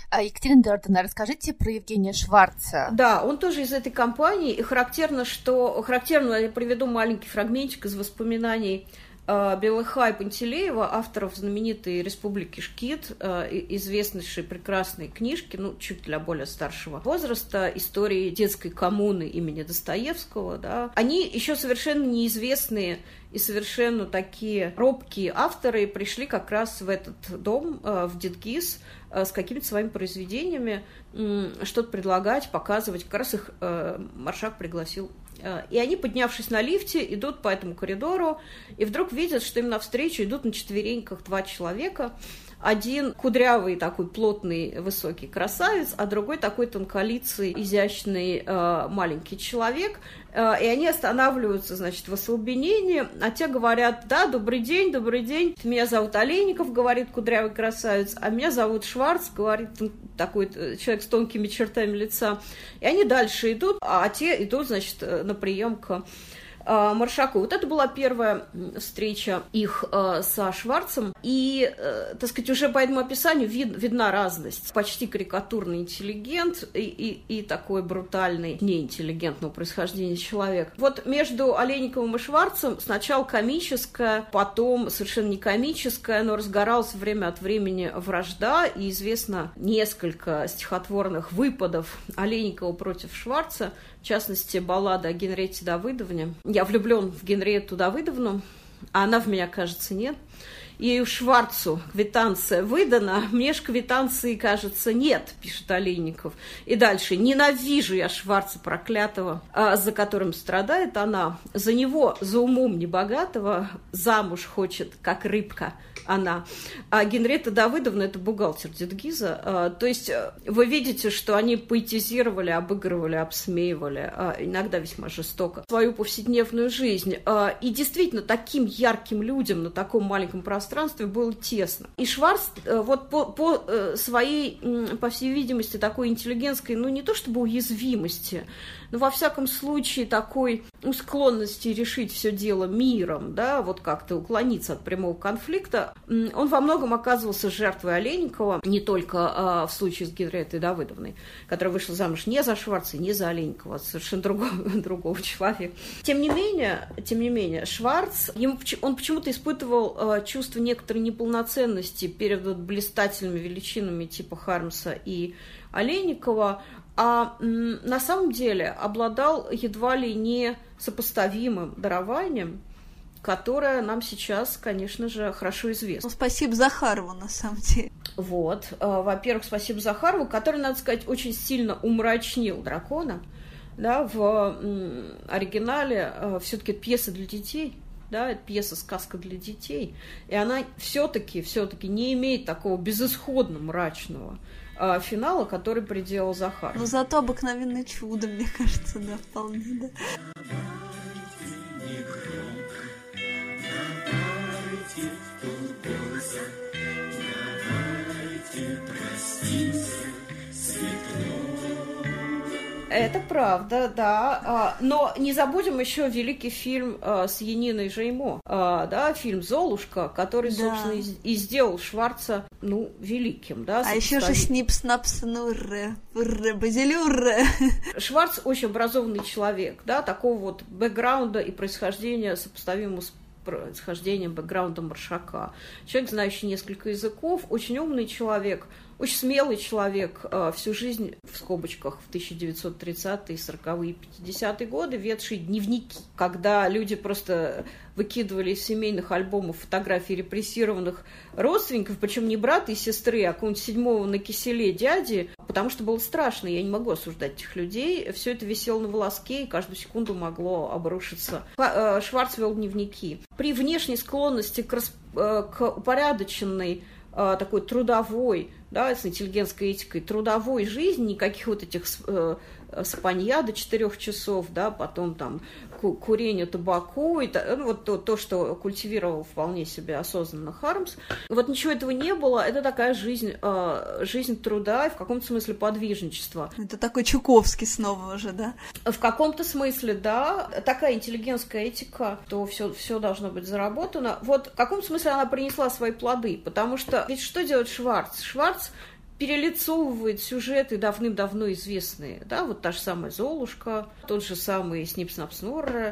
А Екатерина Дордена, расскажите про Евгения Шварца. Да, он тоже из этой компании, и характерно, что... Характерно, я приведу маленький фрагментик из воспоминаний Белыха и Пантелеева, авторов знаменитой «Республики Шкит», э, известнейшей прекрасной книжки, ну, чуть для более старшего возраста, истории детской коммуны имени Достоевского, да, они еще совершенно неизвестные и совершенно такие робкие авторы пришли как раз в этот дом, э, в Дедгиз, с какими-то своими произведениями, что-то предлагать, показывать. Как раз их Маршак пригласил и они, поднявшись на лифте, идут по этому коридору, и вдруг видят, что им навстречу идут на четвереньках два человека. Один кудрявый такой плотный высокий красавец, а другой такой тонколицый, изящный э, маленький человек. Э, и они останавливаются, значит, в ослаблении, а те говорят, да, добрый день, добрый день, меня зовут Олейников, говорит кудрявый красавец, а меня зовут Шварц, говорит такой э, человек с тонкими чертами лица. И они дальше идут, а те идут, значит, на прием к э, Маршаку. Вот это была первая встреча их э, со Шварцем. И, э, так сказать, уже по этому описанию вид, видна разность. Почти карикатурный интеллигент и, и, и такой брутальный, неинтеллигентного происхождения человек. Вот между Олейниковым и Шварцем сначала комическая, потом совершенно не комическая, но разгоралась время от времени вражда, и известно несколько стихотворных выпадов Олейникова против Шварца, в частности, баллада о Генрете Давыдовне. Я влюблен в Генриету Давыдовну, а она в меня, кажется, нет. И Шварцу квитанция выдана, мне ж квитанции, кажется, нет, пишет Олейников. И дальше, ненавижу я Шварца проклятого, а, за которым страдает она. За него, за умом небогатого, замуж хочет, как рыбка, она. А Генрета Давыдовна – это бухгалтер Дедгиза. А, то есть э, вы видите, что они поэтизировали, обыгрывали, обсмеивали, а, иногда весьма жестоко, свою повседневную жизнь. А, и действительно, таким ярким людям на таком маленьком пространстве было тесно. И Шварц э, вот по, по э, своей, по всей видимости, такой интеллигентской, ну не то чтобы уязвимости, но во всяком случае такой склонности решить все дело миром, да, вот как-то уклониться от прямого конфликта, он во многом оказывался жертвой Олейникова, не только а, в случае с Генриеттой Давыдовной, которая вышла замуж не за Шварца, не за Олейникова, а совершенно другого, [LAUGHS] другого человека. Тем не менее, тем не менее, Шварц, ему, он почему-то испытывал а, чувство некоторой неполноценности перед вот блистательными величинами типа Хармса и Олейникова, а на самом деле обладал едва ли не сопоставимым дарованием, которое нам сейчас, конечно же, хорошо известно. Ну, спасибо Захарову, на самом деле. Вот. Э, во-первых, спасибо Захарову, который, надо сказать, очень сильно умрачнил дракона. Да, в оригинале э, все-таки пьеса для детей, да, это пьеса сказка для детей, и она все-таки, все-таки не имеет такого безысходно мрачного э, финала, который приделал Захар. Но зато обыкновенное чудо, мне кажется, да, вполне, да. Это правда, да. А, но не забудем еще великий фильм а, с Яниной Жеймо, а, да, фильм «Золушка», который, да. собственно, и сделал Шварца, ну, великим, да. А еще же Снип Снапс Нурре, Урре, Базилюрре. Шварц очень образованный человек, да, такого вот бэкграунда и происхождения сопоставимого с происхождением, бэкграундом Маршака. Человек, знающий несколько языков, очень умный человек, очень смелый человек, э, всю жизнь в скобочках в 1930-е, 40-е, 50-е годы ведший дневники, когда люди просто выкидывали из семейных альбомов фотографии репрессированных родственников, причем не брата и сестры, а какого-нибудь седьмого на киселе дяди, потому что было страшно, я не могу осуждать этих людей. Все это висело на волоске, и каждую секунду могло обрушиться. Э, Шварц вел дневники. При внешней склонности к, расп... Э, к упорядоченной такой трудовой да, с интеллигентской этикой трудовой жизни, никаких вот этих э, спанья до 4 часов, да, потом там курение табаку, и ну, вот то, то, что культивировал вполне себе осознанно Хармс. Вот ничего этого не было, это такая жизнь, э, жизнь труда и в каком-то смысле подвижничества. Это такой Чуковский снова уже, да? В каком-то смысле, да, такая интеллигентская этика, то все, все должно быть заработано. Вот в каком смысле она принесла свои плоды, потому что ведь что делает Шварц? Шварц перелицовывает сюжеты давным-давно известные, да, вот та же самая Золушка, тот же самый Снип Снап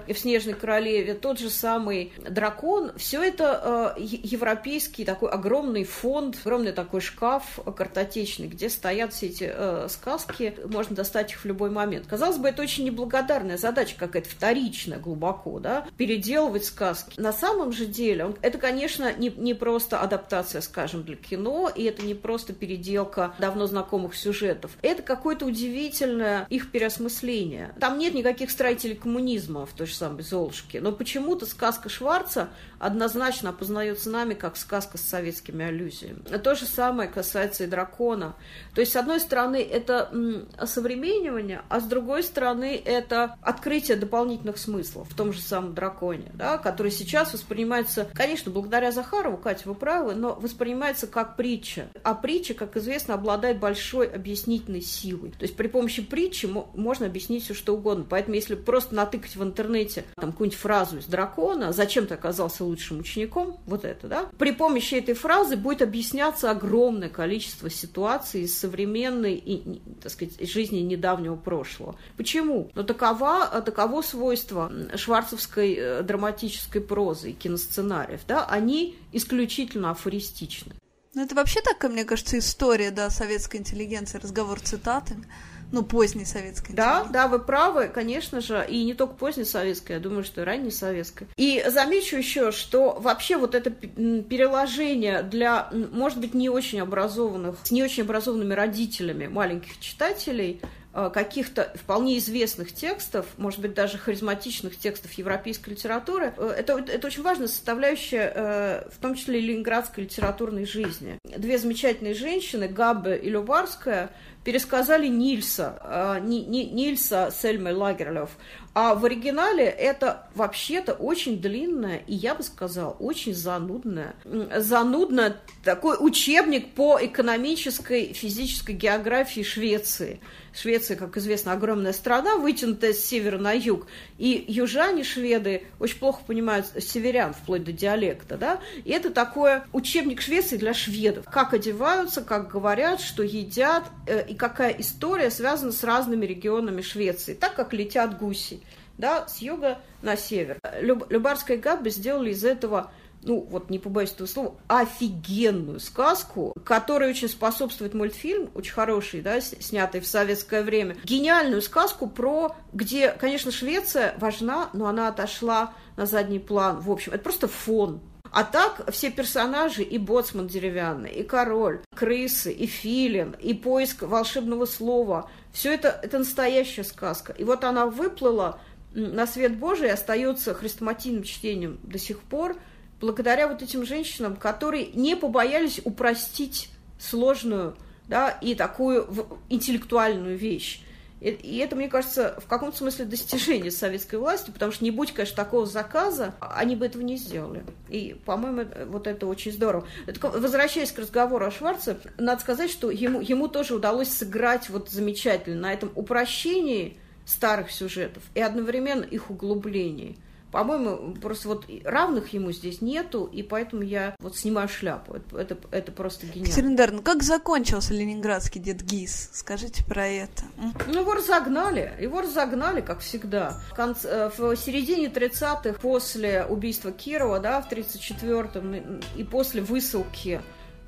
и в «Снежной королеве», тот же самый дракон, все это э, европейский такой огромный фонд, огромный такой шкаф картотечный, где стоят все эти э, сказки, можно достать их в любой момент. Казалось бы, это очень неблагодарная задача, какая-то вторичная глубоко, да, переделывать сказки. На самом же деле, он, это, конечно, не, не просто адаптация, скажем, для кино, и это не просто переделка подборка давно знакомых сюжетов. Это какое-то удивительное их переосмысление. Там нет никаких строителей коммунизма в той же самой «Золушке», но почему-то сказка Шварца однозначно опознается нами как сказка с советскими аллюзиями. То же самое касается и дракона. То есть, с одной стороны, это осовременивание, а с другой стороны, это открытие дополнительных смыслов в том же самом драконе, да, который сейчас воспринимается, конечно, благодаря Захарову, Катя, вы правы, но воспринимается как притча. А притча, как известно, обладает большой объяснительной силой. То есть при помощи притчи можно объяснить все, что угодно. Поэтому, если просто натыкать в интернете там какую-нибудь фразу из дракона, зачем ты оказался лучшим учеником, вот это, да, при помощи этой фразы будет объясняться огромное количество ситуаций из современной и, так сказать, жизни недавнего прошлого. Почему? Но такова, таково свойство шварцевской э, драматической прозы и киносценариев, да, они исключительно афористичны. Ну, это вообще такая, мне кажется, история, да, советской интеллигенции, разговор цитатами. Ну, поздней советской. Да, да, вы правы, конечно же, и не только поздней советской, я думаю, что и ранней советской. И замечу еще, что вообще вот это переложение для, может быть, не очень образованных, с не очень образованными родителями маленьких читателей, каких-то вполне известных текстов, может быть, даже харизматичных текстов европейской литературы, э, это, это очень важная составляющая, э, в том числе ленинградской литературной жизни. Две замечательные женщины, Габбе и Любарская, пересказали Нильса, Ни, Ни, Нильса Сельмой Лагерлёв. А в оригинале это вообще-то очень длинная и, я бы сказала, очень занудная. Занудная такой учебник по экономической, физической географии Швеции. Швеция, как известно, огромная страна, вытянутая с севера на юг. И южане, шведы, очень плохо понимают северян, вплоть до диалекта, да. И это такой учебник Швеции для шведов. Как одеваются, как говорят, что едят, э, какая история связана с разными регионами Швеции. Так, как летят гуси, да, с юга на север. Люб, Любарская Габба сделали из этого ну, вот не побоюсь этого слова, офигенную сказку, которая очень способствует мультфильм, очень хороший, да, снятый в советское время. Гениальную сказку про, где, конечно, Швеция важна, но она отошла на задний план. В общем, это просто фон. А так все персонажи, и боцман деревянный, и король, крысы, и филин, и поиск волшебного слова, все это, это настоящая сказка. И вот она выплыла на свет Божий, остается хрестоматийным чтением до сих пор – благодаря вот этим женщинам, которые не побоялись упростить сложную да, и такую интеллектуальную вещь. И, это, мне кажется, в каком-то смысле достижение советской власти, потому что не будь, конечно, такого заказа, они бы этого не сделали. И, по-моему, вот это очень здорово. Это, возвращаясь к разговору о Шварце, надо сказать, что ему, ему тоже удалось сыграть вот замечательно на этом упрощении старых сюжетов и одновременно их углублении. По-моему, просто вот равных ему здесь нету, и поэтому я вот снимаю шляпу. Это, это, просто гениально. Катерина как закончился ленинградский дед Гиз? Скажите про это. Ну, его разогнали. Его разогнали, как всегда. В, конце, э, в середине 30-х, после убийства Кирова, да, в 34-м, и после высылки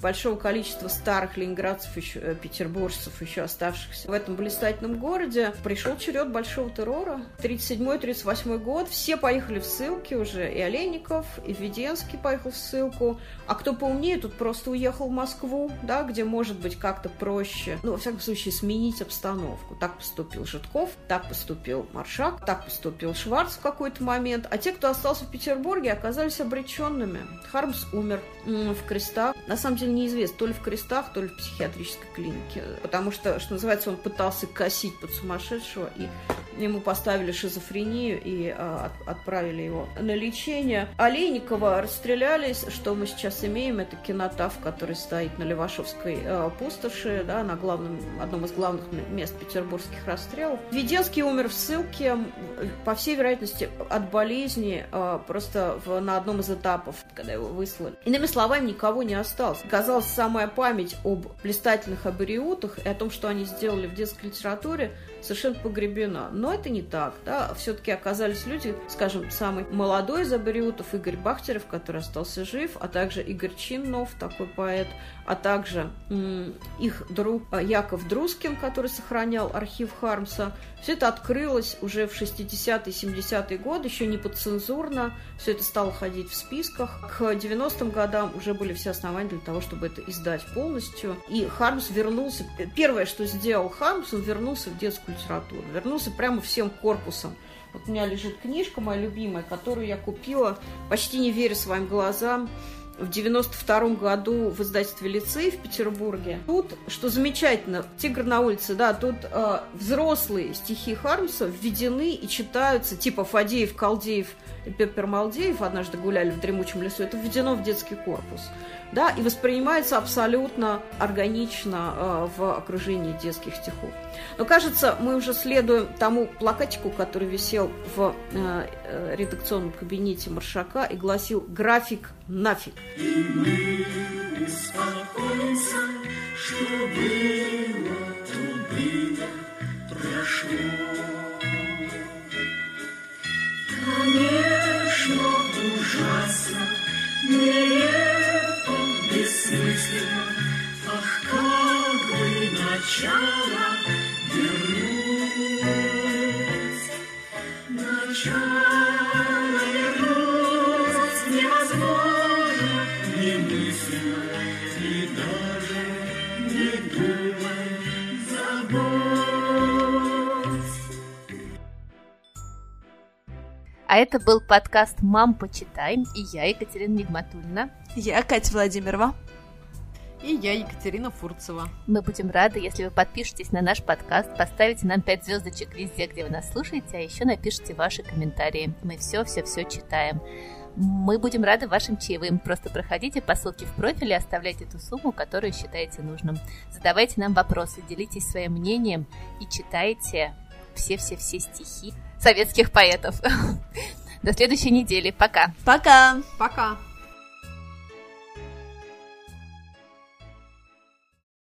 большого количества старых ленинградцев, еще, э, петербуржцев, еще оставшихся в этом блистательном городе, пришел черед большого террора. 37-38 год, все поехали в ссылки уже, и Олейников, и Введенский поехал в ссылку, а кто поумнее, тут просто уехал в Москву, да, где может быть как-то проще, ну, во всяком случае, сменить обстановку. Так поступил Житков, так поступил Маршак, так поступил Шварц в какой-то момент, а те, кто остался в Петербурге, оказались обреченными. Хармс умер в крестах. На самом деле, деле неизвестно, то ли в крестах, то ли в психиатрической клинике. Потому что, что называется, он пытался косить под сумасшедшего, и ему поставили шизофрению и а, от, отправили его на лечение. Олейникова расстрелялись. Что мы сейчас имеем? Это кинотав, который стоит на Левашовской а, пустоши, да, на главном, одном из главных мест петербургских расстрелов. Веденский умер в ссылке, по всей вероятности, от болезни, а, просто в, на одном из этапов, когда его выслали. Иными словами, никого не осталось казалось, самая память об блистательных абориутах и о том, что они сделали в детской литературе, совершенно погребена. Но это не так. Да? Все-таки оказались люди, скажем, самый молодой из абориутов, Игорь Бахтерев, который остался жив, а также Игорь Чиннов, такой поэт, а также их друг а, Яков Друскин, который сохранял архив Хармса. Все это открылось уже в 60-е, 70-е годы, еще не подцензурно. Все это стало ходить в списках. К 90-м годам уже были все основания для того, чтобы это издать полностью. И Хармс вернулся... Первое, что сделал Хармс, он вернулся в детскую литературу. Вернулся прямо всем корпусом. Вот у меня лежит книжка моя любимая, которую я купила, почти не веря своим глазам, в 92 году в издательстве «Лицей» в Петербурге. Тут, что замечательно, «Тигр на улице», да, тут э, взрослые стихи Хармса введены и читаются, типа Фадеев, Колдеев и Пеппер Малдеев однажды гуляли в дремучем лесу, это введено в детский корпус да, и воспринимается абсолютно органично э, в окружении детских стихов. Но кажется, мы уже следуем тому плакатику, который висел в э, э редакционном кабинете Маршака и гласил «График нафиг». И мы что было, то было, прошло. Конечно, ужасно, нелепо, бессмысленно, ах, как бы начало вернуть, начало вернуть невозможно, немысленно и даже не думай забыть. А это был подкаст «Мам, почитай» и я, Екатерина Нигматульна. Я Катя Владимирова. И я, Екатерина Фурцева. Мы будем рады, если вы подпишетесь на наш подкаст, поставите нам 5 звездочек везде, где вы нас слушаете, а еще напишите ваши комментарии. Мы все-все-все читаем. Мы будем рады вашим чаевым. Просто проходите по ссылке в профиле и оставляйте ту сумму, которую считаете нужным. Задавайте нам вопросы, делитесь своим мнением и читайте все-все-все стихи советских поэтов. [LAUGHS] До следующей недели. Пока. Пока. Пока.